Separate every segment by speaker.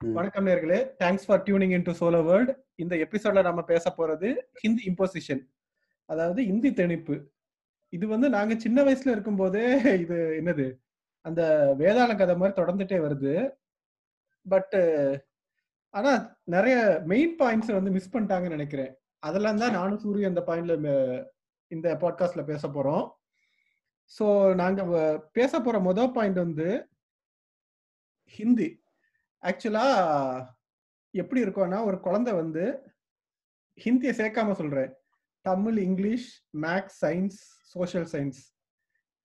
Speaker 1: வணக்கம் நேர்களே. Thanks for tuning in to Solo World இந்த எபிசோட்ல நம்ம பேச போறது ஹிந்தி இம்போசிஷன் அதாவது இந்தி திணிப்பு இது வந்து நாங்க சின்ன வயசுல இருக்கும்போதே இது என்னது? அந்த வேதாள கதை மாதிரி தொடர்ந்துட்டே வருது. பட் ஆனா நிறைய மெயின் பாயிண்ட்ஸ் வந்து மிஸ் பண்ணிட்டாங்கன்னு நினைக்கிறேன். அதெல்லாம் தான் நானும் சூரிய அந்த பாயிண்ட்ல இந்த பாட்காஸ்ட்ல பேச போறோம். ஸோ நாங்க பேச போற மொதல் பாயிண்ட் வந்து ஹிந்தி. ஆக்சுவலா எப்படி இருக்கும்னா ஒரு குழந்தை வந்து ஹிந்தியை சேர்க்காம சொல்றேன். Tamil English maths science social science.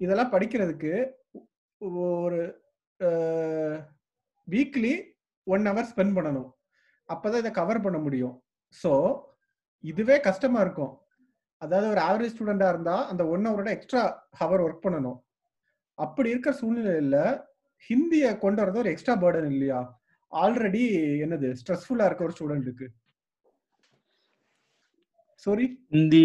Speaker 1: இதெல்லாம் படிக்கிறதுக்கு ஒரு வீக்லி ஒன் ஹவர் ஸ்பெண்ட் பண்ணணும். அப்பதான் இதை கவர் பண்ண முடியும். ஸோ இதுவே கஷ்டமா இருக்கும். அதாவது ஒரு ஆவரேஜ் ஸ்டூடெண்டா இருந்தா அந்த ஒன் ஹவரோட எக்ஸ்ட்ரா ஹவர் ஒர்க் பண்ணணும். அப்படி இருக்கிற சூழ்நிலையில ஹிந்தியை கொண்டு வரது ஒரு எக்ஸ்ட்ரா பேர்டன் இல்லையா? ஆல்ரெடி என்னது? ஸ்ட்ரெஸ்ஃபுல்லா இருக்க ஒரு ஸ்டூடெண்ட்டுக்கு சாரி
Speaker 2: ஹிந்தி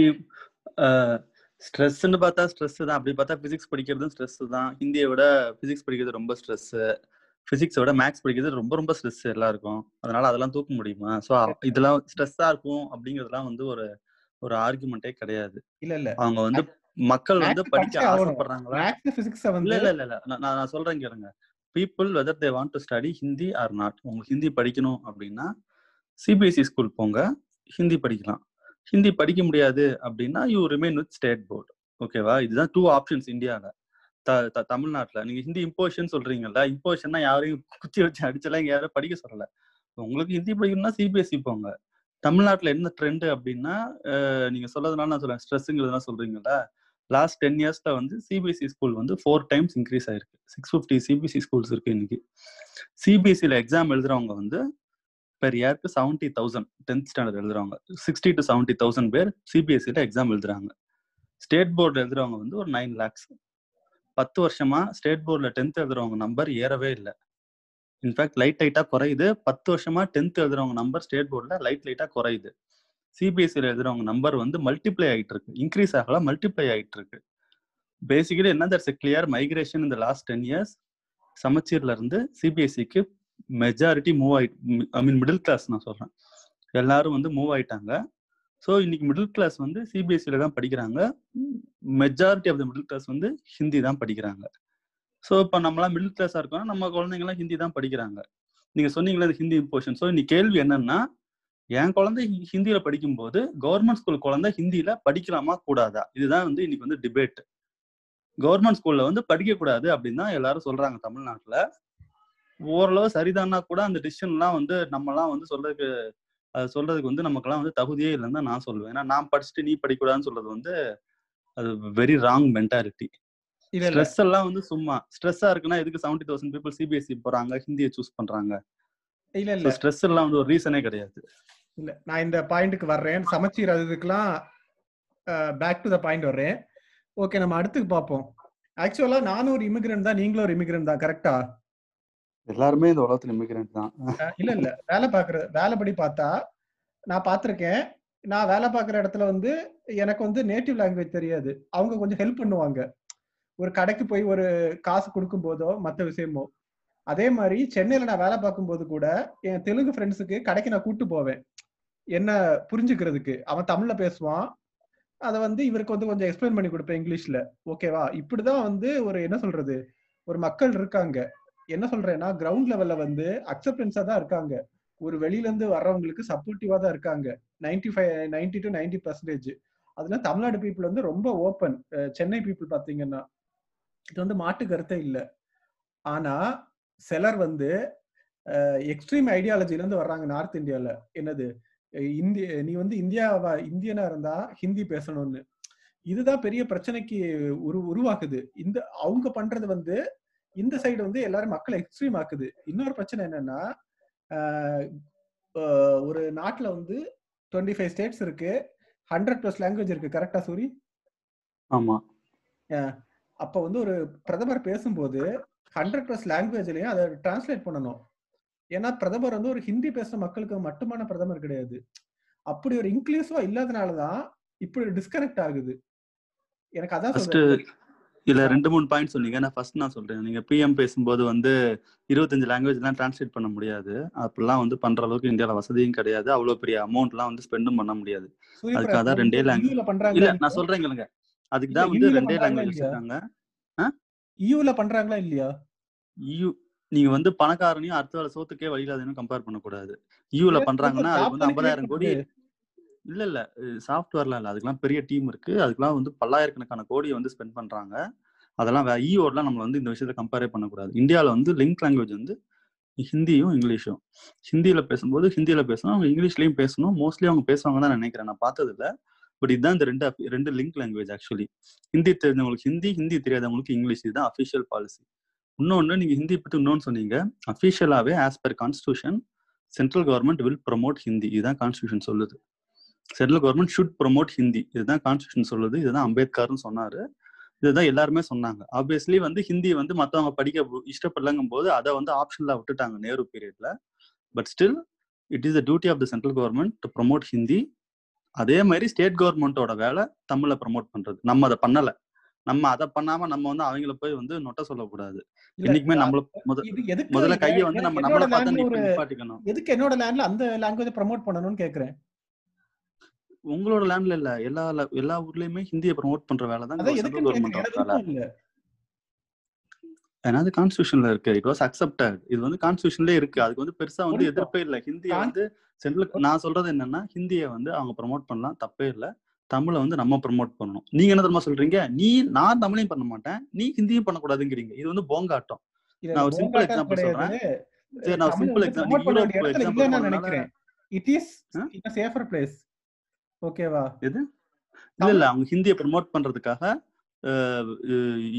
Speaker 2: ஸ்ட்ரெஸ்ன்னு பார்த்தா ஸ்ட்ரெஸ் தான். அப்படி பார்த்தா பிசிக்ஸ் படிக்கிறதும் ஸ்ட்ரெஸ் தான். ஹிந்தியை விட பிசிக்ஸ் படிக்கிறது ரொம்ப ஸ்ட்ரெஸ் பிசிக்ஸை விட மேக்ஸ் படிக்கிறது ரொம்ப ரொம்ப ஸ்ட்ரெஸ் எல்லாருக்கும். அதனால அதெல்லாம் தூக்க முடியுமா? ஸோ இதெல்லாம் ஸ்ட்ரெஸ்ஸா இருக்கும் அப்படிங்கிறதுலாம் வந்து ஒரு ஒரு ஆர்குமெண்டே கிடையாது.
Speaker 1: இல்ல இல்ல.
Speaker 2: அவங்க வந்து மக்கள் வந்து படிக்க. ஆசைப்படுறாங்களா? இல்ல இல்ல இல்ல. நான் நான் சொல்றேன் கேளுங்க. People whether they want to study Hindi or not உங்களுக்கு ஹிந்தி படிக்கணும் அப்படின்னா சிபிஎஸ்சி ஸ்கூல் போங்க ஹிந்தி படிக்கலாம். ஹிந்தி படிக்க முடியாது அப்படின்னா you remain with state board ஓகேவா இதுதான் டூ ஆப்ஷன்ஸ் இந்தியாவில் த த தமிழ்நாட்டில். நீங்க ஹிந்தி இம்போஷன் சொல்றீங்கல்ல இம்போஷன்னா யாரையும் குச்சி வச்சு அடிச்செல்லாம் இங்கே யாரும் படிக்க சொல்லல. உங்களுக்கு ஹிந்தி படிக்கணும்னா சிபிஎஸ்சி போங்க. தமிழ்நாட்டில் என்ன ட்ரெண்டு அப்படின்னா நீங்கள் நீங்க சொல்லதுனால நான் சொல்றேன் ஸ்ட்ரெஸ்ஸுங்கிறதுலாம் சொல்றீங்கல்ல லாஸ்ட் டென் இயர்ஸ்ல வந்து சிபிஎஸ்சி ஸ்கூல் வந்து ஃபோர் டைம்ஸ் இன்க்ரீஸ் ஆயிருக்கு. சிக்ஸ் ஃபிஃப்டி சிபிஎஸ்சி ஸ்கூல்ஸ் இருக்கு இன்னைக்கு. சிபிஎஸ்சியில் எக்ஸாம் எழுதுறவங்க வந்து பெர் இயர்க்கு செவன்ட்டி தௌசண்ட் டென்த் ஸ்டாண்டர்ட் எழுதுறவங்க. சிக்ஸ்டி டு செவன்ட்டி தௌசண்ட் பேர் சிபிஎஸ்சியில் எக்ஸாம் எழுதுறாங்க. ஸ்டேட் போர்டு எழுதுறவங்க வந்து ஒரு நைன் லேக்ஸ் பத்து வருஷமா ஸ்டேட் போர்டில் டென்த் எழுதுறவங்க நம்பர் ஏறவே இல்லை. இன்ஃபேக்ட் லைட் லைட்டாக குறையுது. பத்து வருஷமா டென்த் எழுதுறவங்க நம்பர் ஸ்டேட் போர்டில் லைட் லைட்டாக குறையுது. சிபிஎஸ்சியில் எழுதுறவங்க நம்பர் வந்து மல்டிப்ளை ஆகிட்டு இருக்கு இன்க்ரீஸ் ஆகலாம் மல்டிப்ளை ஆகிட்டு இருக்கு பேசிக்கலி என்ன தட்ஸ் கிளியர் மைக்ரேஷன் இந்த லாஸ்ட் டென் இயர்ஸ் சமச்சீர்ல இருந்து சிபிஎஸ்சிக்கு மெஜாரிட்டி மூவ் ஆயிட்டு ஐ மீன் மிடில் கிளாஸ் நான் சொல்றேன். எல்லாரும் வந்து மூவ் ஆயிட்டாங்க. ஸோ இன்னைக்கு மிடில் கிளாஸ் வந்து சிபிஎஸ்சியில தான் படிக்கிறாங்க. Majority of the middle class வந்து ஹிந்தி தான் படிக்கிறாங்க. ஸோ இப்போ நம்மளாம் மிடில் கிளாஸாக இருக்கோம்னா நம்ம குழந்தைங்கலாம் ஹிந்தி தான் படிக்கிறாங்க. நீங்க சொன்னீங்களே ஹிந்தி இம்போஷன் ஸோ இன்னைக்கு கேள்வி என்னன்னா என் குழந்தை ஹிந்தியில படிக்கும்போது கவர்மெண்ட் ஸ்கூல் குழந்தை ஹிந்தியில படிக்கலாமா கூடாதா? இதுதான் வந்து இன்னைக்கு வந்து டிபேட் கவர்மெண்ட் ஸ்கூல்ல வந்து படிக்க கூடாது அப்படின்னு தான் எல்லாரும் சொல்றாங்க தமிழ்நாட்டுல. ஓரளவு சரிதான்னா கூட அந்த டிசிஷன்லாம் வந்து நம்மலாம் வந்து சொல்றதுக்கு அது சொல்றதுக்கு வந்து நமக்கெல்லாம் வந்து தகுதியே இல்லைன்னு தான் நான் சொல்லுவேன். ஏன்னா நான் படிச்சுட்டு நீ படிக்கூடாதுன்னு சொல்றது வந்து அது வெரி ராங் மென்டாலிட்டி ஸ்ட்ரெஸ் எல்லாம் வந்து சும்மா ஸ்ட்ரெஸ்ஸா இருக்குன்னா எதுக்கு செவன்டி தௌசண்ட் பீப்புள் சிபிஎஸ்சி போறாங்க ஹிந்தியை சூஸ் பண்றாங்க?
Speaker 1: இல்ல இல்ல.
Speaker 2: ஸ்ட்ரெஸ் எல்லாம் வந்து ஒரு ரீசனே கிடையாது.
Speaker 1: இல்ல நான் இந்த பாயிண்ட்டுக்கு வர்றேன். சமச்சீர் அதுக்கெல்லாம் பேக் டு த பாயிண்ட் வர்றேன். ஓகே நம்ம அடுத்துக்கு பார்ப்போம். ஆக்சுவலா நானும் ஒரு இமிகிரண்ட் தான் நீங்களும் ஒரு இமிகிரண்ட் தான் கரெக்டா
Speaker 2: எல்லாருமே இந்த உலகத்துல இமிகிரண்ட் தான்.
Speaker 1: இல்ல இல்ல. வேலை பாக்குற வேலைப்படி பார்த்தா நான் பார்த்திருக்கேன். நான் வேலை பார்க்குற இடத்துல வந்து எனக்கு வந்து நேட்டிவ் லாங்குவேஜ் தெரியாது. அவங்க கொஞ்சம் ஹெல்ப் பண்ணுவாங்க. ஒரு கடைக்கு போய் ஒரு காசு கொடுக்கும் போதோ மற்ற விஷயமோ. அதே மாதிரி சென்னையில நான் வேலை பார்க்கும்போது கூட என் தெலுங்கு ஃப்ரெண்ட்ஸுக்கு கடைக்கு நான் கூட்டு போவேன். என்ன புரிஞ்சுக்கிறதுக்கு. அவன் தமிழ்ல பேசுவான். அதை வந்து இவருக்கு வந்து கொஞ்சம் எக்ஸ்பிளைன் பண்ணி கொடுப்பேன் இங்கிலீஷ்ல. ஓகேவா இப்படிதான் வந்து ஒரு என்ன சொல்றது? ஒரு மக்கள் இருக்காங்க. என்ன சொல்றேன்னா கிரவுண்ட் லெவல்ல வந்து அக்செப்டன்ஸா தான் இருக்காங்க. ஒரு வெளியில இருந்து வர்றவங்களுக்கு சப்போர்ட்டிவா தான் இருக்காங்க. Ninety five ninety to ninety percentage அதுல தமிழ்நாடு பீப்புள் வந்து ரொம்ப ஓப்பன் சென்னை பீப்புள் பாத்தீங்கன்னா இது வந்து மாட்டு கருத்தே இல்லை. ஆனா சிலர் வந்து எக்ஸ்ட்ரீம் ஐடியாலஜில இருந்து வர்றாங்க நார்த் இந்தியால. என்னது? இந்திய நீ வந்து இந்தியாவா இந்தியனா இருந்தா ஹிந்தி பேசணும்னு. இதுதான் பெரிய பிரச்சனைக்கு உரு உருவாக்குது. இந்த அவங்க பண்றது வந்து இந்த சைடு வந்து எல்லாரும் மக்களை எக்ஸ்ட்ரீம் ஆக்குது. இன்னொரு பிரச்சனை என்னன்னா ஒரு நாட்டுல வந்து டுவெண்ட்டி ஃபைவ் ஸ்டேட்ஸ் இருக்கு. ஹண்ட்ரட் ப்ளஸ் லாங்குவேஜ் இருக்கு. கரெக்டா சூரி?
Speaker 2: ஆமா.
Speaker 1: அப்ப வந்து ஒரு பிரதமர் பேசும்போது ஹண்ட்ரட் ப்ளஸ் லாங்குவேஜ்லயும் அதை டிரான்ஸ்லேட் பண்ணணும். ஏன்னா பிரதமர் வந்து ஒரு ஹிந்தி பேசுற மக்களுக்கு மட்டுமான பிரதமர் கிடையாது. அப்படி ஒரு இன்க்ளூசிவா இல்லாதனாலதான் இப்படி டிஸ்கனெக்ட் ஆகுது. எனக்கு அதான் சொல்றேன்.
Speaker 2: இல்ல ரெண்டு மூணு பாயிண்ட் சொன்னீங்க. நான் ஃபர்ஸ்ட் நான் சொல்றேன். நீங்க பிஎம் பேசும்போது வந்து இருபத்தஞ்சு லாங்குவேஜ் எல்லாம் டிரான்ஸ்லேட் பண்ண முடியாது. அப்படிலாம் வந்து பண்ற அளவுக்கு இந்தியால வசதியும் கிடையாது. அவ்வளவு பெரிய அமௌண்ட் எல்லாம் வந்து ஸ்பெண்டும் பண்ண முடியாது. அதுக்காக ரெண்டே லாங்குவேஜ் இல்ல நான் சொல்றேன் கேளுங்க. அதுக்கு தான் வந்து ரெண்டே லாங்குவேஜ்
Speaker 1: இல்லையா?
Speaker 2: வச்சிருக்காங்க
Speaker 1: யூல பண்றாங்களா இல்லையா?
Speaker 2: யூ நீங்க வந்து பணக்காரனையும் அடுத்த வேலை சோத்துக்கே வழி இல்லாதவனையும் கம்பேர் பண்ணக்கூடாது. யூல
Speaker 1: Create
Speaker 2: பண்றாங்கன்னா அதுக்கு வந்து ஐம்பதாயிரம் கோடி இல்ல இல்ல. சாஃப்ட்வேர்லாம் இல்ல. அதுக்கெல்லாம் பெரிய டீம் இருக்கு. அதுக்கெல்லாம் வந்து பல்லாயிரக்கணக்கான கோடி வந்து ஸ்பெண்ட் பண்றாங்க. அதெல்லாம் ஈஓடலாம் நம்ம வந்து இந்த விஷயத்த கம்பேரே பண்ணக்கூடாது. இந்தியாவில் வந்து லிங்க் லாங்குவேஜ் வந்து ஹிந்தியும் இங்கிலீஷும். ஹிந்தியில பேசும்போது ஹிந்தியில பேசணும் அவங்க இங்கிலீஷ்லயும் பேசணும். மோஸ்ட்லி அவங்க பேசுவாங்க தான் நினைக்கிறேன். நான் பார்த்தது இல்ல பட் இதுதான் இந்த ரெண்டு ரெண்டு லிங்க் லாங்குவேஜ் ஆக்சுவலி ஹிந்தி தெரிஞ்சவங்களுக்கு ஹிந்தி ஹிந்தி தெரியாதவங்களுக்கு இங்கிலீஷ். இதுதான் அஃபிஷியல் பாலிசி இன்னொன்னு நீங்க ஹிந்தி பத்தி இன்னொன்னு சொன்னீங்க. அஃபிஷியலாவே as per constitution central government will promote Hindi. இதுதான் கான்ஸ்டியூஷன் சொல்லுது. Central government should promote Hindi. இதுதான் கான்ஸ்டியூஷன் சொல்லுது. இதுதான் அம்பேத்கர்னு சொன்னாரு. இதுதான் எல்லாருமே சொன்னாங்க. ஆப்வியஸ்லி வந்து ஹிந்தி வந்து மத்தவங்க படிக்க இஷ்டப்படலங்கும் போது அதை வந்து ஆப்ஷன்ல விட்டுட்டாங்க நேரு பீரியட்ல but still it is the duty of the central government to promote Hindi. அதே மாதிரி ஸ்டேட் கவர்மெண்ட்டோட வேலை தமிழை ப்ரொமோட் பண்றது. நம்ம அதை பண்ணல. நம்ம அதை பண்ணாம நம்ம வந்து அவங்கள போய் வந்து நொட்ட சொல்லக்கூடாது. என்னைக்குமே நம்மள முதல்ல கையை வந்து நம்ம நம்மள பார்த்தா
Speaker 1: எதுக்கு என்னோட லேண்ட்ல அந்த லாங்குவேஜ் ப்ரமோட் பண்ணணும்னு கேக்குறேன்.
Speaker 2: உங்களோட லேண்ட்ல இல்ல. எல்லா எல்லா ஊர்லயுமே ஹிந்தியை ப்ரொமோட் பண்ற வேலை தான் கவர்மெண்டோட
Speaker 1: எனக்கு
Speaker 2: வேலை. ஏன்னா அது கான்ஸ்டியூஷன்ல இருக்கு. இட் வாஸ் அக்செப்டட் இது வந்து கான்ஸ்டியூஷன்லயே இருக்கு. அதுக்கு வந்து பெருசா வந்து எதிர்ப்பே இல்ல. ஹிந்தியை வந்து சென்ட்ரல் நான் சொல்றது என்னன்னா ஹிந்தியை வந்து அவங்க ப்ரொமோட் பண்ணலாம். தப்பே இல்ல. தமிழை வந்து நம்ம ப்ரொமோட் பண்ணணும். நீங்க என்ன தெரியுமா சொல்றீங்க? நீ நான் தமிழையும் பண்ண மாட்டேன். நீ ஹிந்தியும் பண்ணக்கூடாதுங்கிறீங்க. இது வந்து போங்காட்டம். நான் ஒரு சிம்பிள் எக்ஸாம்பிள் சொல்றேன். சரி நான் சிம்பிள் எக்ஸாம்பிள்
Speaker 1: நினைக்கிறேன். இட் இஸ் சேஃபர் பிளேஸ் ஓகேவா
Speaker 2: எது? இல்ல இல்ல. அவங்க ஹிந்தியை ப்ரமோட் பண்றதுக்காக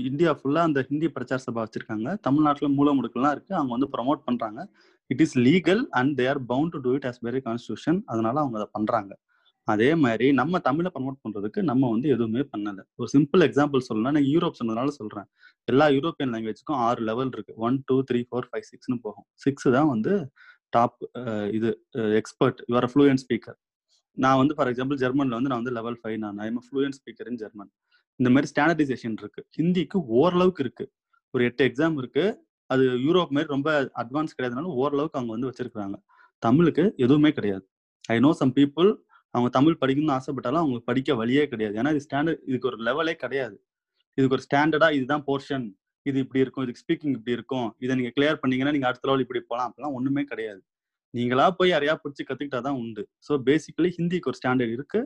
Speaker 2: இந்தியா ஃபுல்லாக அந்த ஹிந்தி பிரச்சார சபா வச்சிருக்காங்க. தமிழ்நாட்டில் மூலமுடுக்கெல்லாம் இருக்கு. அவங்க வந்து ப்ரமோட் பண்றாங்க. It is legal and they are bound to do it as very constitution அதனால அவங்க அதை பண்றாங்க. அதே மாதிரி நம்ம தமிழை ப்ரமோட் பண்றதுக்கு நம்ம வந்து எதுவுமே பண்ணல. ஒரு சிம்பிள் எக்ஸாம்பிள் சொல்லணும்னா நான் யூரோப் சொன்னதுனால சொல்றேன். எல்லா யூரோப்பியன் லாங்குவேஜ்க்கும் ஆறு லெவல் இருக்கு. One two three four five சிக்ஸ்னு போகும். சிக்ஸ் தான் வந்து டாப் இது எக்ஸ்பர்ட் யூஆர் ஃப்ளூயன்ட் ஸ்பீக்கர் நான் வந்து ஃபார் எக்ஸாம்பிள் ஜெர்மனில் வந்து நான் வந்து லெவல் ஃபைவ் நான். I'm fluent speaker in German இந்த மாதிரி ஸ்டாண்டர்டைசேஷன் இருக்கு. ஹிந்திக்கு ஓரளவுக்கு இருக்கு. ஒரு எட்டு எக்ஸாம் இருக்கு. அது யூரோப் மாதிரி ரொம்ப அட்வான்ஸ் கிடையாதுனால ஓரளவுக்கு அவங்க வந்து வச்சிருக்கிறாங்க. தமிழுக்கு எதுவுமே கிடையாது. ஐ நோ சம் பீப்புள் அவங்க தமிழ் படிக்கணும்னு ஆசைப்பட்டாலும் அவங்களுக்கு படிக்க வழியே கிடையாது. ஏன்னா இது ஸ்டாண்டர்ட் இதுக்கு ஒரு லெவலே கிடையாது. இதுக்கு ஒரு ஸ்டாண்டர்டா இதுதான் போர்ஷன் இது இப்படி இருக்கும். இதுக்கு ஸ்பீக்கிங் இப்படி இருக்கும். இதை நீங்க கிளியர் பண்ணீங்கன்னா நீங்க அடுத்த லெவல் இப்படி போகலாம் அப்படிலாம் ஒண்ணுமே கிடையாது. நீங்களா போய் யாரையா பிடிச்சி கத்துக்கிட்டாதான் உண்டு. ஸோ பேசிக்கலி ஹிந்திக்கு ஒரு ஸ்டாண்டர்ட் இருக்கு.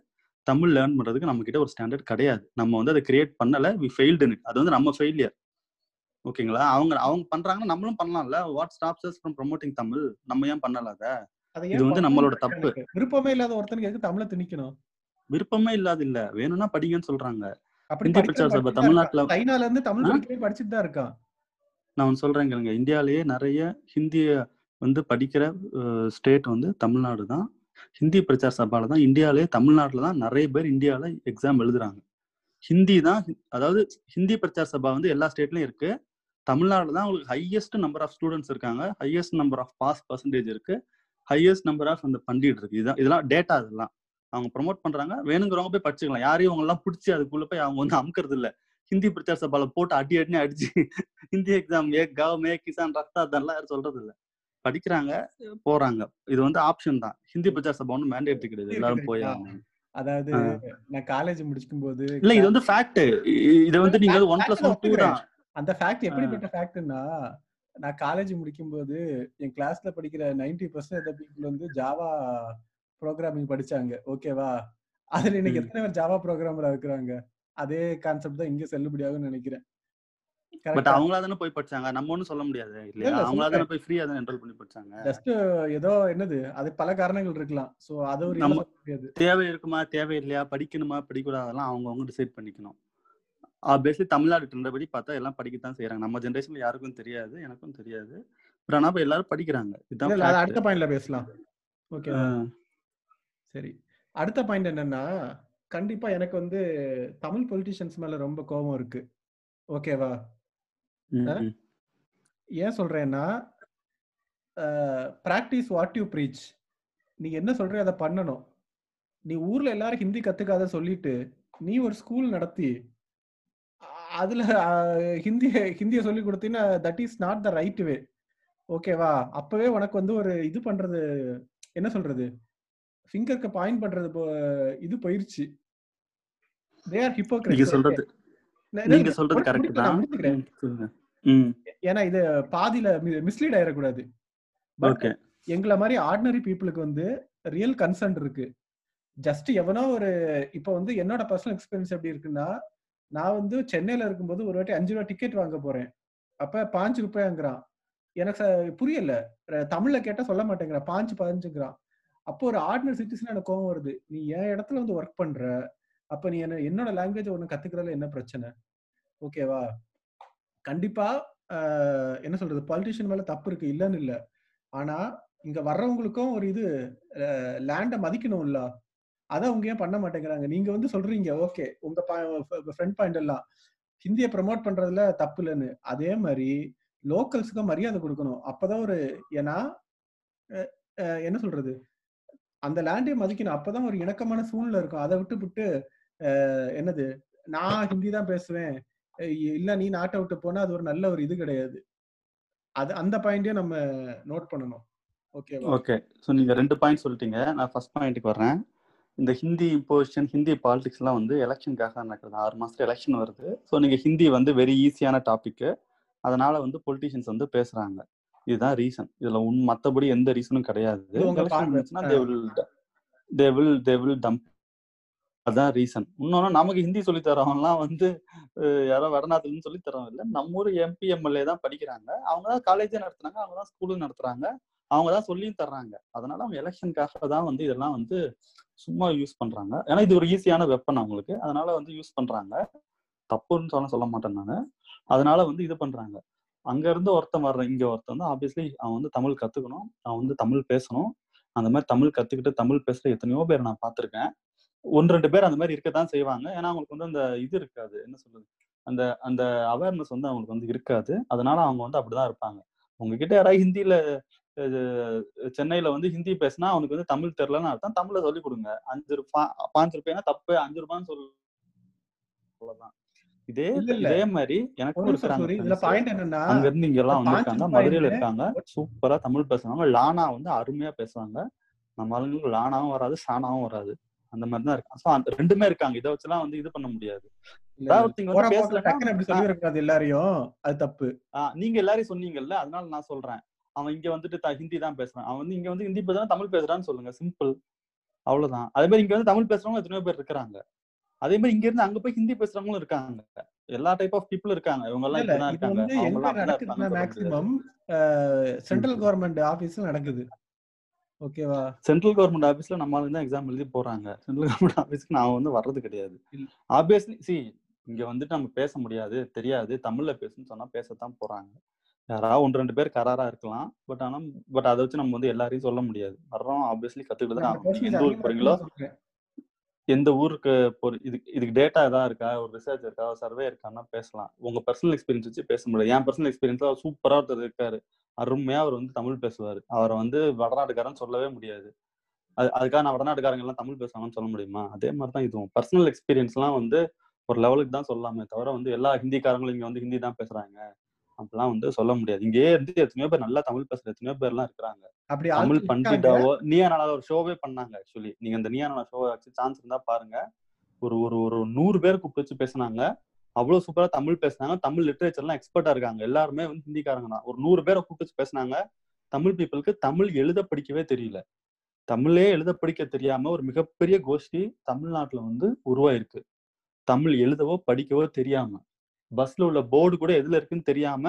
Speaker 2: தமிழ் லேர்ன் பண்றதுக்கு நம்ம கிட்ட ஒரு ஸ்டாண்டர்ட் கிடையாது. நம்ம வந்து அதை கிரியேட் பண்ணல வி ஃபெயில்டு இட் அது வந்து நம்ம ஃபெயிலியர் ஓகேங்களா? அவங்க அவங்க பண்றாங்கன்னா நம்மளும் பண்ணலாம்ல. What stops from promoting Tamil? நம்ம ஏன் பண்ணல அதை? இது வந்து நம்மளோட தப்பு.
Speaker 1: விருப்பமே இல்லாத ஒருத்தனுக்கு எதுக்கு தமிழை திணிக்கணும்?
Speaker 2: விருப்பமே இல்லாத இல்ல. வேணும்னா படிங்கன்னு சொல்றாங்க.
Speaker 1: படிக்கிற
Speaker 2: பிரச்சார சபை தமிழ்நாட்டுல
Speaker 1: சைனால இருந்து தமிழ் படிச்சுட்டு தான் இருக்கான்.
Speaker 2: நான் சொல்றேன் கேளுங்க. இந்தியாவிலேயே நிறைய ஹிந்திய வந்து படிக்கிற ஸ்டேட் வந்து தமிழ்நாடு தான். ஹிந்தி பிரச்சார சபால தான் இந்தியாவிலேயே தமிழ்நாட்டில் தான் நிறைய பேர் இந்தியாவில் எக்ஸாம் எழுதுறாங்க. ஹிந்தி தான் அதாவது ஹிந்தி பிரச்சார சபா வந்து எல்லா ஸ்டேட்லையும் இருக்கு. தமிழ்நாடு தான் உங்களுக்கு ஹையஸ்ட் நம்பர் ஆஃப் ஸ்டூடெண்ட்ஸ் இருக்காங்க. Highest number of pass percentage இருக்கு. ஹையஸ்ட் நம்பர் ஆஃப் அந்த பண்டிட் இருக்கு. இதுதான் இதெல்லாம் டேட்டா இதெல்லாம். அவங்க ப்ரொமோட் பண்றாங்க. வேணுங்கிறவங்க போய் படிச்சுக்கலாம். யாரையும் அவங்க எல்லாம் பிடிச்சி அதுக்குள்ள போய் அவங்க வந்து அமுக்கிறது இல்ல ஹிந்தி பிரச்சார சபால போட்டு அடி அடினு அடிச்சு ஹிந்தி எக்ஸாம் ஏ கவ் மே கிசான் ரத்தா அதெல்லாம் யாரும் சொல்றது இல்லை படிக்கிறாங்க போறாங்க. இது வந்து ஆப்ஷன் தான். ஹிந்தி பிரச்சார சபா ஒன்றும் மேண்டேட் கிடையாது. எல்லாரும் போய்.
Speaker 1: அதாவது. நான் காலேஜ் முடிக்கும் போது
Speaker 2: இல்ல இது வந்து ஃபேக்ட் இதை வந்து நீங்க ஒன் பிளஸ் ஒன் டூ. தான்.
Speaker 1: அந்த ஃபேக்ட் எப்படிப்பட்ட ஃபேக்ட்னா நான் காலேஜ் முடிக்கும் போது என் கிளாஸ்ல படிக்கிற 90% பர்சன்ட் பீப்புள் வந்து ஜாவா ப்ரோக்ராமிங் படிச்சாங்க. ஓகேவா அதுல இன்னைக்கு. எத்தனை பேர் ஜாவா ப்ரோக்ராமரா இருக்கிறாங்க? அதே கான்செப்ட் தான் இங்க செல்லுபடியாகும்னு நினைக்கிறேன்.
Speaker 2: பட் அவங்களா தானே போய் படிச்சாங்க? நம்ம ஒன்றும் சொல்ல முடியாது இல்லையா?
Speaker 1: இல்ல,
Speaker 2: அவங்களா. தானே போய் ஃப்ரீயா தான் என்ரோல் பண்ணி படிச்சாங்க?
Speaker 1: ஜஸ்ட் ஏதோ என்னது அது பல காரணங்கள் இருக்கலாம். சோ அது ஒரு
Speaker 2: நம்ம- தேவை இருக்குமா தேவை இல்லையா? படிக்கணுமா படிக்கூடாது அதெல்லாம் அவங்கவுங்க டிசைட் பண்ணிக்கணும். ஆப்வியஸ்லி தமிழ்நாடு ட்ரெண்டை படி பார்த்தா எல்லாம் படிக்கத்தான் செய்யறாங்க நம்ம ஜென்ரேஷன்ல யாருக்கும் தெரியாது எனக்கும் தெரியாது. பட் ஆனா எல்லாரும் படிக்கிறாங்க. இதுதான்.
Speaker 1: அடுத்த பாயிண்ட்ல பேசலாம். ஓகே சரி. அடுத்த பாயிண்ட் என்னன்னா கண்டிப்பா எனக்கு வந்து தமிழ் பொலிட்டிஷியன்ஸ் மேல ரொம்ப கோபம் இருக்கு. ஓகேவா. ஏன் சொல்றேன்னா பிராக்டிஸ் வாட் யூ ப்ரீச் நீ என்ன சொல்றியோ அதை பண்ணணும். நீ ஊர்ல எல்லாரும் ஹிந்தி கத்துக்காத சொல்லிட்டு நீ ஒரு ஸ்கூல் நடத்தி அதுல அஹ், ஹிந்தி ஹிந்திய சொல்லி கொடுத்தீங்கன்னா that is not the right way? ஓகேவா அப்பவே உனக்கு வந்து ஒரு இது பண்றது என்ன சொல்றது? ஃபிங்கருக்கு பாயிண்ட் பண்றது இது போயிருச்சு. தே ஆர்
Speaker 2: நீங்க
Speaker 1: ஹிப்போக்ரட்ஸ்
Speaker 2: சொல்றது நீங்க சொல்றது கரெக்ட் தான்.
Speaker 1: ஏன்னா இது பாதியில மிஸ்லீட் ஆயிடக்கூடாது பட்
Speaker 2: ஓகே.
Speaker 1: எங்களை மாதிரி ஆர்டினரி பீப்புளுக்கு வந்து ரியல் கன்சர்ன் இருக்கு. ஜஸ்ட் எவனோ ஒரு இப்போ வந்து என்னோட பர்சனல் எக்ஸ்பீரியன்ஸ் எப்படி இருக்குன்னா நான் வந்து சென்னையில இருக்கும்போது ஒரு வாட்டி அஞ்சு ரூபா டிக்கெட் வாங்க போறேன். அப்ப பாஞ்சு ரூபாய்ங்கிறான் எனக்கு புரியல. தமிழ்ல கேட்டா சொல்ல மாட்டேங்கிறான். பாஞ்சு பதினஞ்சுங்கிறான் அப்போ ஒரு ஆர்டினரி சிட்டிசன் எனக்கு கோவம் வருது. நீ என் இடத்துல வந்து ஒர்க் பண்ற. அப்ப நீ என்ன என்னோட லாங்குவேஜ் ஒண்ணு கத்துக்கிறதுல என்ன பிரச்சனை? ஓகேவா கண்டிப்பா என்ன சொல்றது? பாலிட்டிஷியன் மேல தப்பு இருக்கு இல்லைன்னு இல்ல. ஆனா இங்க வர்றவங்களுக்கும் ஒரு இது லேண்டை மதிக்கணும்ல. அதை அவங்க ஏன் பண்ண மாட்டேங்கிறாங்க? நீங்க வந்து சொல்றீங்க ஓகே உங்க ஃப்ரெண்ட் பாயிண்ட் எல்லாம். ஹிந்தியை ப்ரமோட் பண்றதுல தப்பு இல்லைன்னு. அதே மாதிரி லோக்கல்ஸுக்கும் மரியாதை கொடுக்கணும். அப்பதான் ஒரு ஏன்னா என்ன சொல்றது? அந்த லேண்டையும் மதிக்கணும். அப்பதான் ஒரு இணக்கமான சூழ்நிலை இருக்கும். அதை விட்டு விட்டு என்னது? நான் ஹிந்தி தான் பேசுவேன். இல்ல நீ நாட்டை விட்டு போனா அது ஒரு நல்ல ஒரு இது கிடையாது. அது அந்த பாயிண்டையும் நம்ம நோட் பண்ணணும். ஓகேவா
Speaker 2: ஓகே ஸோ நீங்க ரெண்டு பாயிண்ட் சொல்லிட்டீங்க. நான் ஃபர்ஸ்ட் பாயிண்ட்டுக்கு வர்றேன். இந்த ஹிந்தி இம்போசிஷன் ஹிந்தி பாலிடிக்ஸ்லாம் வந்து எலெக்ஷனுக்காக நடக்குது. ஆறு மாசத்துல எலெக்ஷன் வருது. ஸோ நீங்க ஹிந்தி வந்து வெரி ஈஸியான டாபிக் அதனால வந்து பொலிட்டிஷியன்ஸ் வந்து பேசுறாங்க. இதுதான் ரீசன் இதுல உன் மத்தபடி எந்த ரீசனும் கிடையாது. They will they will they will dump அதான் ரீசன் இன்னொன்னு நமக்கு ஹிந்தி சொல்லி தரவங்கலாம் வந்து யாரோ வடநாட்டுலன்னு சொல்லி தரவங்க இல்லை நம்ம ஊர் எம்பி எம்எல்ஏ தான் படிக்கிறாங்க. அவங்க தான் காலேஜே நடத்துறாங்க அவங்க தான் ஸ்கூலும் நடத்துறாங்க. அவங்க தான் சொல்லியும் தர்றாங்க. அதனால அவங்க எலெக்ஷனுக்காக தான் வந்து இதெல்லாம் வந்து சும்மா யூஸ் பண்றாங்க. ஏன்னா இது ஒரு ஈஸியான வெப்பன் அவங்களுக்கு. அதனால வந்து யூஸ் பண்றாங்க. தப்புன்னு சொல்ல சொல்ல மாட்டேன் நான். அதனால வந்து இது பண்றாங்க. அங்க இருந்து ஒருத்தன் வர்ற இங்க ஒருத்தன் வந்து ஆப்வியஸ்லி அவன் வந்து தமிழ் கத்துக்கணும். அவன் வந்து தமிழ் பேசணும். அந்த மாதிரி தமிழ் கத்துக்கிட்டு தமிழ் பேசுற எத்தனையோ பேர் நான் பார்த்திருக்கேன். ஒன்று ரெண்டு பேர் அந்த மாதிரி இருக்கத்தான் செய்வாங்க. ஏன்னா அவங்களுக்கு வந்து அந்த இது இருக்காது. என்ன சொல்றது? அந்த அந்த அவேர்னஸ் வந்து அவங்களுக்கு வந்து இருக்காது. அதனால அவங்க வந்து அப்படிதான் இருப்பாங்க. உங்ககிட்ட யாராவது ஹிந்தியில சென்னையில வந்து ஹிந்தி பேசினா அவனுக்கு வந்து தமிழ் தெரியலன்னு அர்த்தம். தமிழ்ல சொல்லி கொடுங்க. அஞ்சு ரூபா பாஞ்சு ரூபாய்னா தப்பு அஞ்சு ரூபான்னு சொல்லு அவ்வளவுதான். இதே. இதே மாதிரி எனக்கும் இருக்கிறாங்க அங்க இருந்து இங்க எல்லாம் வந்திருக்காங்க. மதுரையில இருக்காங்க. சூப்பரா தமிழ் பேசுவாங்க. லானா வந்து அருமையா பேசுவாங்க. நம்ம ஆளுங்களுக்கு லானாவும் வராது ஷானாவும் வராது. அந்த மாதிரி தான் இருக்கு ஸோ அந்த ரெண்டுமே இருக்காங்க. இதை வச்சுலாம் வந்து இது பண்ண முடியாது.
Speaker 1: எல்லாரையும். அது தப்பு.
Speaker 2: நீங்க எல்லாரையும் சொன்னீங்கல்ல அதனால நான் சொல்றேன். அவன் இங்க வந்துட்டு ஹிந்தி தான் பேசுறான். அவன் வந்து இங்க வந்து ஹிந்தி பேசுறான் தமிழ் பேசுறான்னு சொல்லுங்க. சிம்பிள் அவ்வளவுதான். அதே மாதிரி இங்க வந்து தமிழ் பேசுறவங்க எத்தனையோ பேர் இருக்காங்க அதே மாதிரி இங்க இருந்து அங்க போய் ஹிந்தி பேசுறவங்களும் இருக்காங்க. எல்லா டைப் ஆஃப் பீப்புள் இருக்காங்க. இவங்க எல்லாம் இருக்காங்க.
Speaker 1: மேக்சிமம் சென்ட்ரல் கவர்மெண்ட் ஆபீஸ்ல நடக்குது. ஓகேவா?
Speaker 2: சென்ட்ரல் கவர்மெண்ட் ஆபீஸ்ல நம்ம ஆளுங்க தான் எக்ஸாம் எழுதி போறாங்க. சென்ட்ரல் கவர்மெண்ட் ஆபீஸ்க்கு நான் வந்து வர்றது கிடையாது. ஆப்வியஸ்லி சி இங்க வந்துட்டு நம்ம பேச முடியாது தெரியாது. தமிழ்ல பேசுன்னு சொன்னா பேசத்தான் போறாங்க. யாராவது ஒன்று ரெண்டு பேர் கராரா இருக்கலாம். பட் ஆனா பட் அதை வச்சு நம்ம வந்து எல்லாரையும் சொல்ல முடியாது. வர்றோம் ஆப்வியஸ்லி கத்துக்கிட்டு தான் எந்த ஊருக்கு போறீங்களோ. எந்த ஊருக்கு போற இதுக்கு இதுக்கு டேட்டா ஏதாவது இருக்கா? ஒரு ரிசர்ச் இருக்கா? ஒரு சர்வே இருக்கான்னா பேசலாம். உங்க பர்சனல் எக்ஸ்பீரியன்ஸ் வச்சு பேச முடியாது. என் பர்சனல் எக்ஸ்பீரியன்ஸ்ல அவர் சூப்பரா ஒருத்தர் இருக்காரு. அருமையா அவர் வந்து தமிழ் பேசுவாரு. அவரை வந்து வடநாட்டுக்காரன்னு சொல்லவே முடியாது. அது அதுக்காக நான் வடநாட்டுக்காரங்க எல்லாம் தமிழ் பேசுவாங்கன்னு சொல்ல முடியுமா? அதே மாதிரி தான் இதுவும். பர்சனல் எக்ஸ்பீரியன்ஸ்லாம் வந்து ஒரு லெவலுக்கு தான் சொல்லாமே தவிர வந்து எல்லா ஹிந்திக்காரங்களும் இங்க வந்து ஹிந்தி தான் பேசுறாங்க. அப்படிலாம் வந்து சொல்ல முடியாது. இங்கேயே இருந்து எத்தனையோ பேர் நல்லா தமிழ் பேசுற எத்தனையோ பேர்லாம் இருக்கிறாங்க.
Speaker 1: அப்படி
Speaker 2: தமிழ்
Speaker 1: ஆட்கள் இருக்காங்க.
Speaker 2: பண்டிடாவோ நீயா நாளா ஒரு ஷோவே பண்ணாங்க ஆக்சுவலி நீங்க இந்த நீயா நாளா ஷோவை வச்சு சான்ஸ் இருந்தா பாருங்க. ஒரு ஒரு ஒரு நூறு பேர் கூப்பிட்டு வச்சு பேசுனாங்க. அவ்வளவு சூப்பரா தமிழ் பேசுனாங்க. தமிழ் லிட்ரேச்சர்லாம் எக்ஸ்பர்ட்டா இருக்காங்க. எல்லாருமே வந்து ஹிந்திக்காரங்க தான். ஒரு நூறு பேரை கூப்பிட்டு பேசினாங்க பேசுனாங்க. தமிழ் பீப்புளுக்கு தமிழ் எழுத படிக்கவே தெரியல. தமிழே எழுத படிக்க தெரியாம ஒரு மிகப்பெரிய கோஷ்டி தமிழ்நாட்டுல வந்து உருவாயிருக்கு. தமிழ் எழுதவோ படிக்கவோ தெரியாம. பஸ்ல உள்ள போர்டு கூட எதுல இருக்குன்னு தெரியாம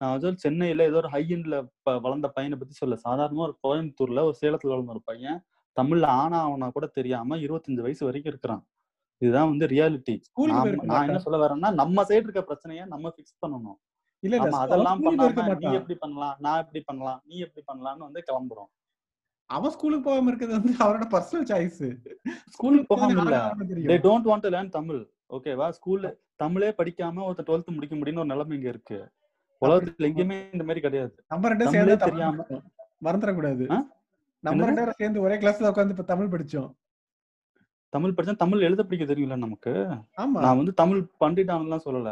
Speaker 2: நான் வந்து சென்னையில ஏதோ ஒரு ஹையன்ல வளர்ந்த பையனை பத்தி சொல்ல சாதாரணமா ஒரு கோயம்புத்தூர்ல ஒரு சேலத்துல வளர்ந்த ஒரு பையன் தமிழ்ல ஆனா அவனா கூட தெரியாம இருபத்தஞ்சு வயசு வரைக்கும் இருக்கிறான். இதுதான் வந்து ரியாலிட்டி நான் என்ன சொல்ல வரேன்னா நம்ம சைடு இருக்க பிரச்சனைய நம்ம ஃபிக்ஸ் பண்ணணும்.
Speaker 1: இல்ல
Speaker 2: அதெல்லாம் பண்ணாம நீ எப்படி பண்ணலாம் நான் எப்படி பண்ணலாம் நீ எப்படி பண்ணலாம்னு வந்து கிளம்புறோம்.
Speaker 1: அவன் ஸ்கூலுக்கு போகாம இருக்கிறது வந்து அவரோட பர்சனல் சாய்ஸ்
Speaker 2: ஸ்கூலுக்கு போகாம இல்ல. They don't want to learn Tamil ஓகேவா ஸ்கூல்ல தமிழே படிக்காம ஒருத்தர் டுவெல்த் முடிக்க முடியும்னு ஒரு நிலைமை இங்க இருக்கு. உலகத்துல எங்கேயுமே இந்த மாதிரி கிடையாது.
Speaker 1: நம்ம ரெண்டும்
Speaker 2: தமிழே
Speaker 1: சேர்ந்து
Speaker 2: தெரியாம
Speaker 1: மறந்துடக்கூடாது? நம்ம ரெண்டு சேர்ந்து ஒரே கிளாஸ்ல உட்காந்து இப்ப தமிழ் படிச்சோம்.
Speaker 2: தமிழ் படிச்சா தமிழ் எழுத படிக்க தெரியல நமக்கு.
Speaker 1: ஆமா.
Speaker 2: நான் வந்து தமிழ் பண்டிதான்லாம் சொல்லல.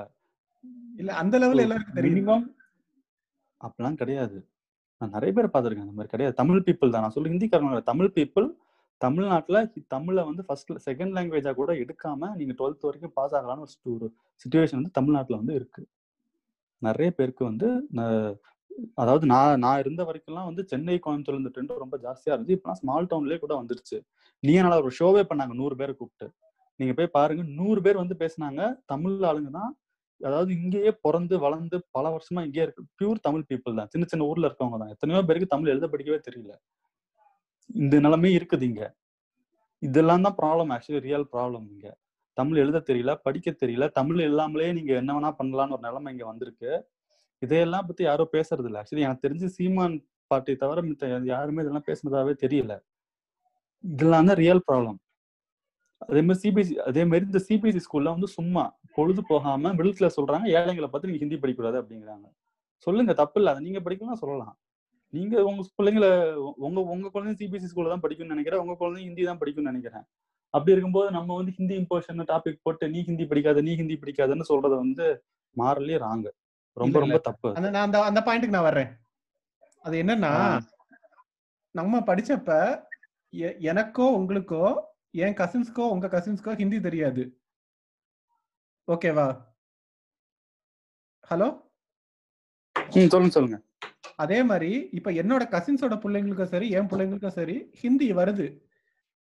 Speaker 1: இல்ல அந்த லெவல் எல்லாருக்கும் தெரியும்
Speaker 2: மினிமம் அப்படிலாம் கிடையாது. நான் நிறைய பேர் பார்த்திருக்கேன் அந்த மாதிரி கிடையாது. தமிழ் பீப்புள் தான். நான் சொல்லி ஹிந்திக்காரங்க தமிழ் பீப்புள் தமிழ்நாட்டுல தமிழை வந்து ஃபர்ஸ்ட் செகண்ட் லாங்குவேஜா கூட எடுக்காம நீங்க டுவெல்த் வரைக்கும் பாஸ் ஆகலாம்னு ஒரு சுச்சுவேஷன் வந்து தமிழ்நாட்டுல வந்து இருக்கு. நிறைய பேருக்கு வந்து அதாவது நான் நான் இருந்த வரைக்கும்லாம் வந்து சென்னை கோயம்புத்தூர்ல இந்த ட்ரெண்ட் ரொம்ப ஜாஸ்தியா இருந்துச்சு. இப்பெல்லாம் ஸ்மால் டவுன்லயே கூட வந்துருச்சு. நீ என்னால ஒரு ஷோவே பண்ணாங்க நூறு பேரை கூப்பிட்டு. நீங்க போய் பாருங்க நூறு பேர் வந்து பேசுனாங்க. தமிழ் ஆளுங்க தான். அதாவது இங்கேயே பிறந்து வளர்ந்து பல வருஷமா இங்கேயே இருக்கு. பியூர் தமிழ் பீப்புள் தான். சின்ன சின்ன ஊர்ல இருக்கவங்க தான். எத்தனையோ பேருக்கு தமிழ் எழுத படிக்கவே தெரியல. இந்த நிலைமை இருக்குது இங்க. இதெல்லாம் தான் ப்ராப்ளம் ஆக்சுவலி ரியல் ப்ராப்ளம் இங்க. தமிழ் எழுத தெரியல படிக்க தெரியல. தமிழ் இல்லாமலே நீங்க என்ன வேணா பண்ணலாம்னு ஒரு நிலைமை இங்க வந்திருக்கு. இதையெல்லாம் பத்தி யாரும் பேசுறது இல்லை ஆக்சுவலி எனக்கு தெரிஞ்சு சீமான் பார்ட்டி தவிர மித்த யாருமே இதெல்லாம் பேசுனதாவே தெரியல. இதெல்லாம் தான் ரியல் ப்ராப்ளம் அதே மாதிரி சிபிஎஸ்சி அதே மாதிரி இந்த சிபிஎஸ்சி ஸ்கூல்ல வந்து சும்மா பொழுது போகாம மிடில் கிளாஸ் சொல்றாங்க ஏழைங்களை பார்த்து நீங்க ஹிந்தி படிக்கக்கூடாது அப்படிங்கிறாங்க. சொல்லுங்க தப்பு இல்லை. அதை நீங்க படிக்கலாம் சொல்லலாம். நீங்க உங்க பிள்ளைங்கள உங்க உங்க குழந்தைங்க சிபிஎஸ்சி ஸ்கூல்ல தான் படிக்கணும்னு நினைக்கிறேன். உங்க குழந்தையும் ஹிந்தி தான் படிக்கணும்னு நினைக்கிறேன். அப்படி இருக்கும்போது நம்ம வந்து ஹிந்தி இம்போஷன் டாபிக் போட்டு நீ ஹிந்தி படிக்காத நீ ஹிந்தி படிக்காதன்னு சொல்றது வந்து மாறலே ராங்க ரொம்ப ரொம்ப தப்பு.
Speaker 1: அந்த நான் அந்த அந்த பாயிண்ட்டுக்கு நான் வர்றேன். அது என்னன்னா. நம்ம படிச்சப்ப எனக்கோ உங்களுக்கோ என் கசின்ஸ்க்கோ உங்க கசின்ஸ்க்கோ ஹிந்தி தெரியாது. ஓகேவா ஹலோ
Speaker 2: ம் சொல்லுங்க சொல்லுங்க.
Speaker 1: அதே மாதிரி இப்ப என்னோட கசின்ஸோட பிள்ளைங்களுக்கும் சரி என் பிள்ளைங்களுக்கும் சரி ஹிந்தி வருது.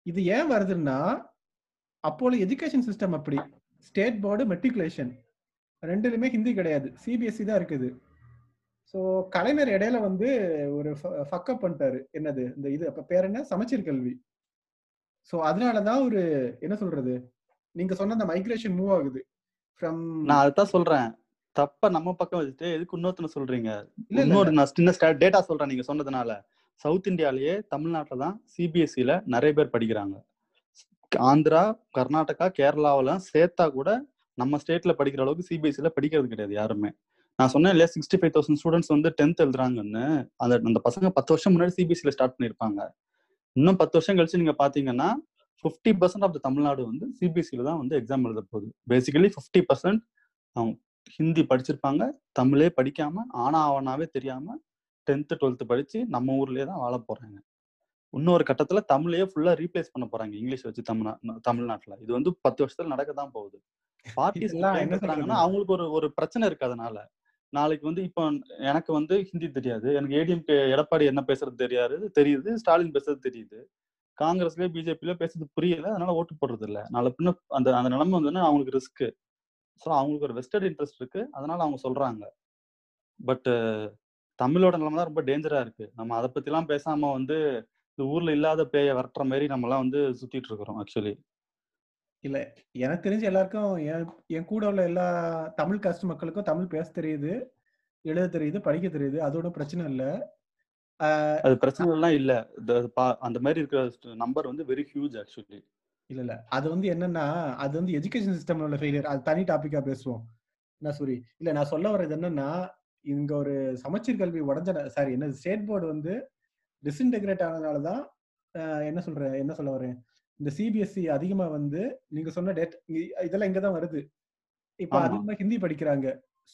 Speaker 1: இது ஏன் வருதுன்னா அப்போல எஜுகேஷன் சிஸ்டம் அப்படி. ஸ்டேட் போர்டு மெட்ரிகுலேஷன் ரெண்டுலுமே ஹிந்தி கிடையாது. சிபிஎஸ்சி தான் இருக்குது. ஸோ கலைஞர் இடையில வந்து ஒரு ஃபக்கப் பண்ணிட்டாரு. என்னது? இந்த இது அப்ப பேர் என்ன? சமச்சீர் கல்வி. ஸோ அதனாலதான் ஒரு என்ன சொல்றது? நீங்க சொன்ன அந்த மைக்ரேஷன் மூவ் ஆகுது. ஃப்ரம்
Speaker 2: நான் அதுதான் சொல்றேன். தப்ப நம்ம பக்கம் வச்சுட்டு எதுக்கு இன்னொருத்தன சொல்றீங்க. இன்னொரு நான் சின்ன டேட்டா சொல்றேன் நீங்க சொன்னதுனால. சவுத் இந்தியாலயே தமிழ்நாட்டுல தான் சிபிஎஸ்சில நிறைய பேர் படிக்கிறாங்க. ஆந்திரா கர்நாடகா கேரளாவில சேர்த்தா கூட நம்ம ஸ்டேட்ல படிக்கிற அளவுக்கு சிபிஎஸ்சில படிக்கிறது கிடையாது யாருமே. நான் சொன்னேன் இல்லையா சிக்ஸ்டி ஃபைவ் தௌசண்ட் ஸ்டூடெண்ட்ஸ் வந்து டென்த் எழுதுறாங்கன்னு. அந்த அந்த பசங்க பத்து வருஷம் முன்னாடி சிபிஎஸ்சில ஸ்டார்ட் பண்ணியிருப்பாங்க. இன்னும் பத்து வருஷம் கழிச்சு நீங்க பாத்தீங்கன்னா fifty percent of the Tamil Nadu வந்து சிபிஎஸ்சியில தான் வந்து எக்ஸாம் எழுத போகுது. பேசிக்கலி ஃபிஃப்டி பர்சன்ட் அவங்க ஹிந்தி படிச்சிருப்பாங்க தமிழே படிக்காம ஆனா ஆவனாவே தெரியாம டென்த்து டுவெல்த்து படிச்சு நம்ம ஊர்லயே தான் வாழ போறாங்க. இன்னொரு கட்டத்துல தமிழையே ஃபுல்லா ரீப்ளேஸ் பண்ண போறாங்க இங்கிலீஷ் வச்சு தமிழ்நா தமிழ்நாட்டுல. இது வந்து பத்து வருஷத்துல நடக்க தான் போகுது. பார்ட்டிஸ்
Speaker 1: இதெல்லாம் என்ன சொல்றது?
Speaker 2: அவங்களுக்கு ஒரு ஒரு பிரச்சனை இருக்கு அதனால. நாளைக்கு வந்து இப்போ எனக்கு வந்து ஹிந்தி தெரியாது. எனக்கு ஏடிஎம்கே எடப்பாடி என்ன பேசுறது தெரியாது தெரியுது. ஸ்டாலின் பேசுறது தெரியுது. காங்கிரஸ்லயே பிஜேபில பேசுறது புரியல. அதனால ஓட்டு போடுறது இல்ல நாளை பின்ன அந்த அந்த நிலைமை வந்து அவங்களுக்கு ரிஸ்க் ஸோ அவங்களுக்கு ஒரு வெஸ்டர்ட் இன்ட்ரெஸ்ட் இருக்கு. அதனால அவங்க சொல்றாங்க. பட் தமிழோட நிலைமை தான் ரொம்ப டேஞ்சரா இருக்கு. நம்ம அதை பத்திலாம் பேசாம வந்து இந்த ஊர்ல இல்லாத பேய விரட்டுற மாதிரி நம்ம எல்லாம் வந்து சுத்திட்டு இருக்கிறோம் ஆக்சுவலி
Speaker 1: இல்ல எனக்கு தெரிஞ்சு எல்லாருக்கும் என் என் கூட உள்ள எல்லா தமிழ் காஸ்ட் மக்களுக்கும் தமிழ் பேச தெரியுது எழுத தெரியுது படிக்க தெரியுது. அதோட பிரச்சனை இல்ல.
Speaker 2: அது பிரச்சனை எல்லாம் இல்ல. அந்த மாதிரி இருக்கிற நம்பர் வந்து வெரி ஹியூஜ் ஆக்சுவலி
Speaker 1: இல்ல இல்ல. அது வந்து என்னன்னா அது வந்து எஜுகேஷன் சிஸ்டம்ல உள்ள ஃபெயிலியர் அது தனி டாபிக்கா பேசுவோம். என்ன சாரி இல்ல நான் சொல்ல வர்றது என்னன்னா இங்க ஒரு சமச்சீர் கல்வி உடஞ்ச சாரி என்ன ஸ்டேட் போர்டு வந்து டிஸ்இன்டெகிரேட் ஆனதுனால தான் என்ன சொல்றேன் என்ன சொல்ல வரேன்? இந்த சிபிஎஸ்சி அதிகமா வந்து நீங்க சொன்ன டேட் இதெல்லாம் இங்க தான் வருது. இப்ப. அதிகமா ஹிந்தி படிக்கிறாங்க.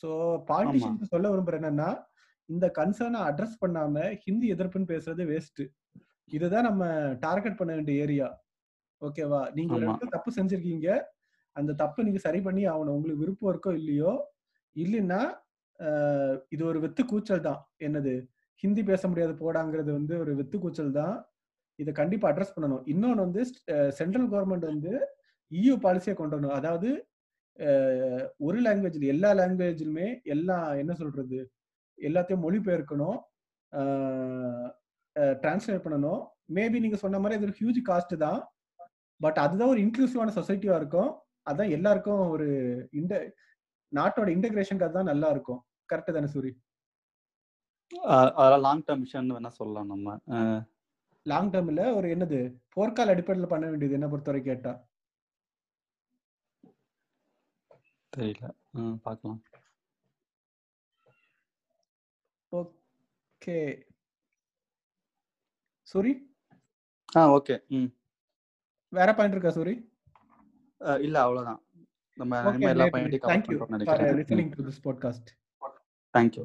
Speaker 1: சோ பாலிட்டிஷியன்ஸ் சொல்ல விரும்புறேன் என்னன்னா இந்த கன்சர்னை அட்ரஸ் பண்ணாம ஹிந்தி எதிர்ப்புன்னு பேசுறது வேஸ்ட் இதுதான் நம்ம டார்கெட் பண்ண வேண்டிய ஏரியா ஓகேவா நீங்க ஒரு
Speaker 2: ஆமா.
Speaker 1: இடத்துல தப்பு செஞ்சிருக்கீங்க. அந்த தப்பு நீங்க சரி பண்ணி ஆகணும். உங்களுக்கு விருப்பம் இருக்கோ இல்லையோ இல்லைன்னா இது ஒரு வெத்து கூச்சல் தான். என்னது? ஹிந்தி பேச முடியாது போடாங்கிறது வந்து ஒரு வெத்து கூச்சல் தான். இதை கண்டிப்பா அட்ரஸ் பண்ணணும். இன்னொன்னு வந்து சென்ட்ரல் கவர்மெண்ட் வந்து இயூ பாலிசியை கொண்டு வரணும். அதாவது ஒரு லாங்குவேஜ்ல எல்லா லாங்குவேஜ்லுமே எல்லா என்ன சொல்றது எல்லாத்தையும் மொழிபெயர்க்கணும். டிரான்ஸ்லேட் பண்ணணும். மேபி நீங்க சொன்ன மாதிரி இது ஒரு ஹியூஜ் காஸ்ட் தான். பட் அதுதான் ஒரு இன்க்ளூசிவான சொசைட்டியா இருக்கும். அதான் எல்லாருக்கும் ஒரு இந்த நாட்டோட இன்டகிரேஷனுக்கு அதுதான் நல்லா இருக்கும். கரெக்ட் தானே சூரி?
Speaker 2: அதெல்லாம் லாங் டேர்ம் விஷயம்னு வேணா சொல்லலாம் நம்ம.
Speaker 1: லாங் டேர்ம்ல ஒரு என்னது போர்க்கால அடிப்படையில் பண்ண வேண்டியது என்ன பொறுத்தவரை கேட்டா?
Speaker 2: தெரியல. பார்க்கலாம்
Speaker 1: ஓகே. சூரி?
Speaker 2: ஆ ஓகே. ம்.
Speaker 1: வேற பாயிண்ட் இருக்கா சூரி?
Speaker 2: இல்ல அவ்வளவுதான். நம்ம எல்லா
Speaker 1: கிரேட்
Speaker 2: பாயிண்ட்டையும் கவர்
Speaker 1: ஃபார்
Speaker 2: நினைக்கிறேன்.
Speaker 1: Listening to this podcast
Speaker 2: thank you